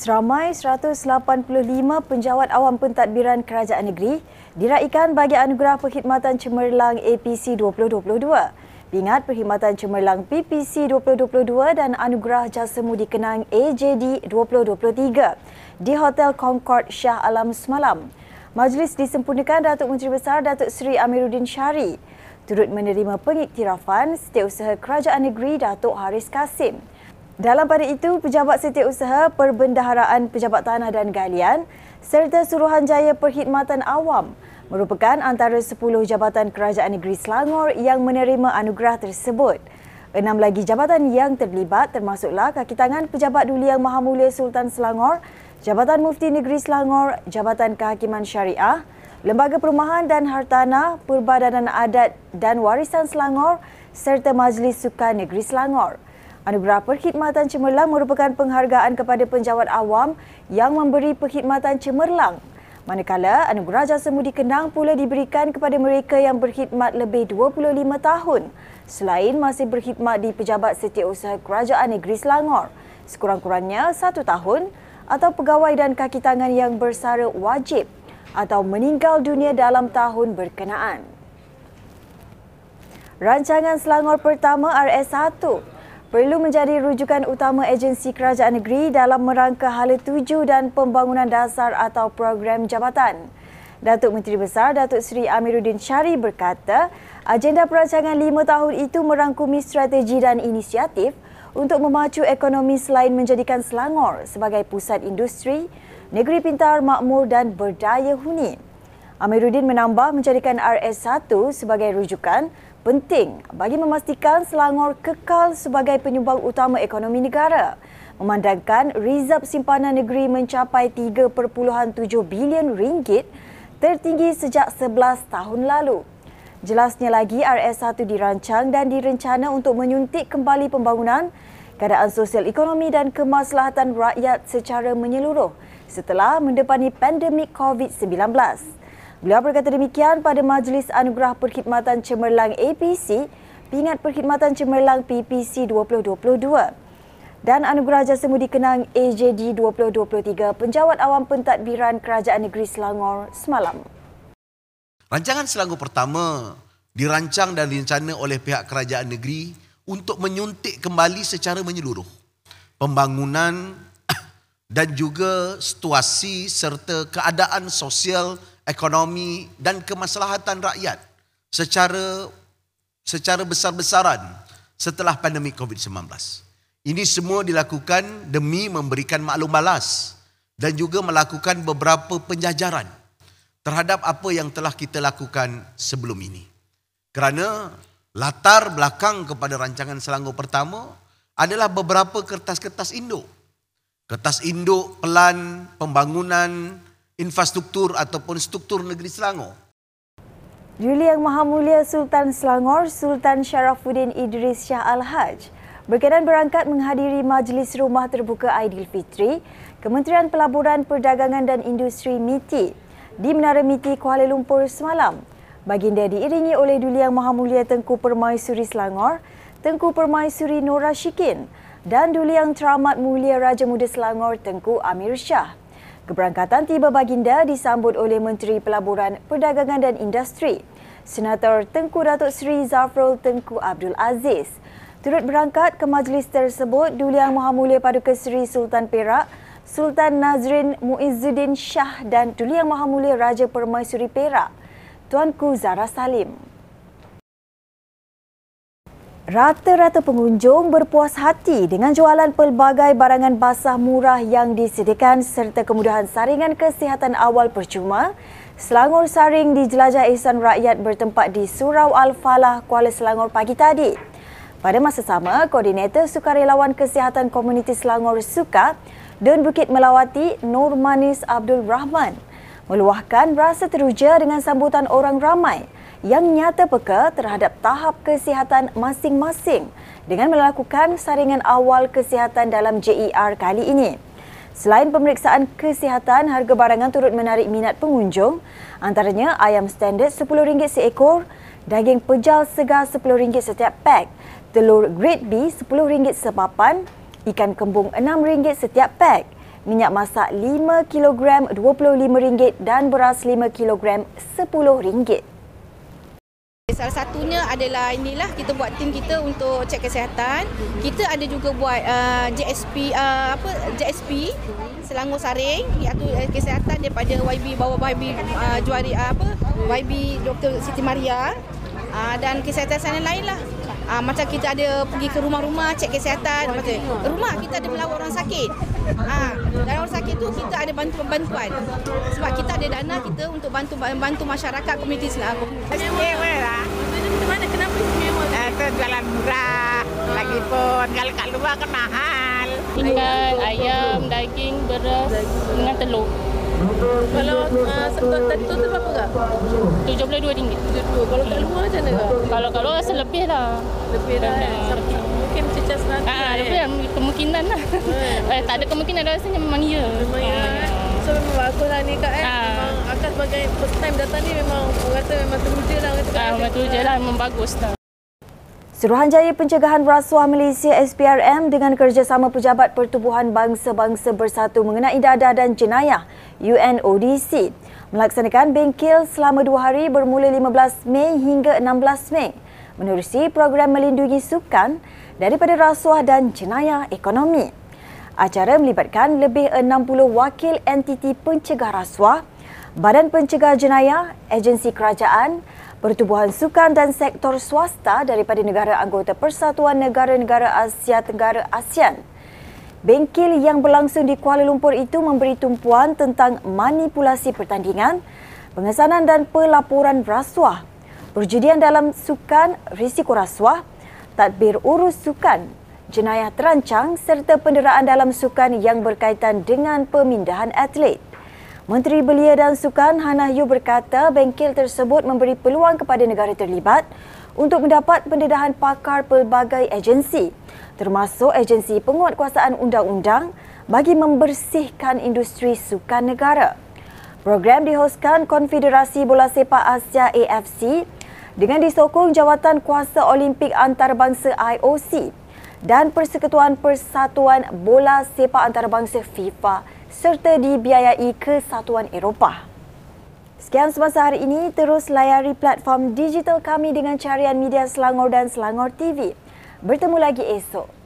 Seramai 185 penjawat awam pentadbiran kerajaan negeri diraikan bagi anugerah perkhidmatan cemerlang APC 2022. Ingat perkhidmatan cemerlang PPC 2022 dan anugerah jasa mudi kenang AJD 2023 di Hotel Concord Shah Alam semalam. Majlis disempurnakan Datuk Menteri Besar Datuk Seri Amiruddin Syari turut menerima pengiktirafan Setiausaha Kerajaan Negeri Datuk Haris Kasim. Dalam pada itu, Pejabat Setiausaha Perbendaharaan Pejabat Tanah dan Galian serta Suruhanjaya Perkhidmatan Awam merupakan antara 10 jabatan kerajaan negeri Selangor yang menerima anugerah tersebut. Enam lagi jabatan yang terlibat termasuklah kaki tangan Pejabat Duli Yang Maha Mulia Sultan Selangor, Jabatan Mufti Negeri Selangor, Jabatan Kehakiman Syariah, Lembaga Perumahan dan Hartanah, Perbadanan Adat dan Warisan Selangor serta Majlis Sukan Negeri Selangor. Anugerah Perkhidmatan Cemerlang merupakan penghargaan kepada penjawat awam yang memberi perkhidmatan cemerlang. Manakala anugerah jasa mudi kenang pula diberikan kepada mereka yang berkhidmat lebih 25 tahun selain masih berkhidmat di Pejabat Setiausaha Kerajaan Negeri Selangor sekurang-kurangnya satu tahun atau pegawai dan kaki tangan yang bersara wajib atau meninggal dunia dalam tahun berkenaan. Rancangan Selangor Pertama RS1 perlu menjadi rujukan utama agensi kerajaan negeri dalam merangka hala tuju dan pembangunan dasar atau program jabatan. Datuk Menteri Besar Datuk Seri Amiruddin Syari berkata, agenda perancangan lima tahun itu merangkumi strategi dan inisiatif untuk memacu ekonomi selain menjadikan Selangor sebagai pusat industri, negeri pintar, makmur dan berdaya huni. Amiruddin menambah menjadikan RS1 sebagai rujukan penting bagi memastikan Selangor kekal sebagai penyumbang utama ekonomi negara. Memandangkan rizab simpanan negeri mencapai 3.7 bilion ringgit tertinggi sejak 11 tahun lalu. Jelasnya lagi RS1 dirancang dan direncana untuk menyuntik kembali pembangunan keadaan sosial ekonomi dan kemaslahatan rakyat secara menyeluruh setelah mendepani pandemik COVID-19. Beliau berkata demikian pada Majlis Anugerah Perkhidmatan Cemerlang APC, Pingat Perkhidmatan Cemerlang PPC 2022 dan Anugerah Jasa Mudi Kenang AJD 2023 Penjawat Awam Pentadbiran Kerajaan Negeri Selangor semalam. Rancangan Selangor pertama dirancang dan direncana oleh pihak kerajaan negeri untuk menyuntik kembali secara menyeluruh pembangunan dan juga situasi serta keadaan sosial ekonomi dan kemaslahatan rakyat secara secara besar-besaran setelah pandemik COVID-19. Ini semua dilakukan demi memberikan maklum balas dan juga melakukan beberapa penjajaran terhadap apa yang telah kita lakukan sebelum ini. Kerana latar belakang kepada rancangan Selangor pertama adalah beberapa kertas-kertas induk. Kertas induk pelan pembangunan infrastruktur ataupun struktur negeri Selangor. Juli Yang Maha Mulia Sultan Selangor, Sultan Sharafuddin Idris Shah Al-Haj berkenan berangkat menghadiri Majlis Rumah Terbuka Aidilfitri Kementerian Pelaburan Perdagangan dan Industri MITI di Menara MITI Kuala Lumpur semalam. Baginda diiringi oleh Duli Yang Maha Mulia Tengku Permaisuri Selangor, Tengku Permaisuri Nora Shikin dan Duli Yang Teramat Mulia Raja Muda Selangor Tengku Amir Shah. Keberangkatan tiba baginda disambut oleh Menteri Pelaburan, Perdagangan dan Industri, Senator Tengku Datuk Seri Zafrul Tengku Abdul Aziz. Turut berangkat ke majlis tersebut Duli Yang Maha Mulia Paduka Seri Sultan Perak, Sultan Nazrin Muizzuddin Shah dan Duli Yang Maha Mulia Raja Permaisuri Perak, Tuanku Zara Salim. Rata-rata pengunjung berpuas hati dengan jualan pelbagai barangan basah murah yang disediakan serta kemudahan saringan kesihatan awal percuma. Selangor Saring di Jelajah Ihsan Rakyat bertempat di Surau Al-Falah, Kuala Selangor pagi tadi. Pada masa sama, Koordinator Sukarelawan Kesihatan Komuniti Selangor Suka dan Bukit Melawati Nur Manis Abdul Rahman meluahkan rasa teruja dengan sambutan orang ramai yang nyata peka terhadap tahap kesihatan masing-masing dengan melakukan saringan awal kesihatan dalam JER kali ini. Selain pemeriksaan kesihatan, harga barangan turut menarik minat pengunjung. Antaranya ayam standard RM10 seekor, daging pejal segar RM10 setiap pack, telur grade B RM10 sepapan, ikan kembung RM6 setiap pack, minyak masak 5 kg RM25 dan beras 5 kg RM10. Salah satunya adalah inilah kita buat tim kita untuk cek kesihatan. Kita ada juga buat uh, JSP uh, apa JSP Selangor Saring iaitu uh, kesihatan daripada YB bawah YB uh, juari uh, apa YB Dr Siti Maria uh, dan kesihatan lain lah. Uh, macam kita ada pergi ke rumah-rumah cek kesihatan macam rumah kita ada melawat orang sakit. Uh, dan orang sakit tu kita ada bantuan-bantuan. Sebab kita ada dana kita untuk bantu bantu masyarakat komuniti Selangor. Istimewa lah. Macam mana kenapa istimewa? Eh, Itu jualan murah. Lagipun kalau kat luar kan mahal. Ikan, ayam, daging, beras dengan telur. Kalau uh, sektor tertentu tu berapa kak? RM72. Kalau kat luar macam mana kak? Kalau kalau rasa lebih lah. Lebih dah kan? Lebih. Mungkin cecah seratus Ah, lebih lah kemungkinan lah. Eh, tak ada kemungkinan rasanya memang ya. Memang ya Ah, eh. So memang bagus lah ni kak eh. Ah. Memang akak sebagai first time datang ni memang orang kata memang teruja lah. Kata, Ah, memang tu je lah, memang bagus lah. Suruhanjaya Pencegahan Rasuah Malaysia SPRM dengan kerjasama Pejabat Pertubuhan Bangsa-Bangsa Bersatu mengenai Dadah dan Jenayah UNODC melaksanakan bengkel selama dua hari bermula 15 Mei hingga 16 Mei menerusi program melindungi sukan daripada rasuah dan jenayah ekonomi. Acara melibatkan lebih 60 wakil entiti pencegah rasuah, Badan Pencegah Jenayah, agensi kerajaan, pertubuhan sukan dan sektor swasta daripada negara anggota Persatuan Negara-Negara Asia Tenggara ASEAN. Bengkel yang berlangsung di Kuala Lumpur itu memberi tumpuan tentang manipulasi pertandingan, pengesanan dan pelaporan rasuah, perjudian dalam sukan, risiko rasuah, tadbir urus sukan, jenayah terancang serta penderaan dalam sukan yang berkaitan dengan pemindahan atlet. Menteri Belia dan Sukan Hana Yu berkata bengkel tersebut memberi peluang kepada negara terlibat untuk mendapat pendedahan pakar pelbagai agensi termasuk agensi penguatkuasaan undang-undang bagi membersihkan industri sukan negara. Program dihoskan Konfederasi Bola Sepak Asia AFC dengan disokong Jawatan Kuasa Olimpik Antarabangsa IOC dan Persekutuan Persatuan Bola Sepak Antarabangsa FIFA serta dibiayai Kesatuan Eropah. Sekian semasa hari ini, terus layari platform digital kami dengan carian media Selangor dan Selangor TV. Bertemu lagi esok.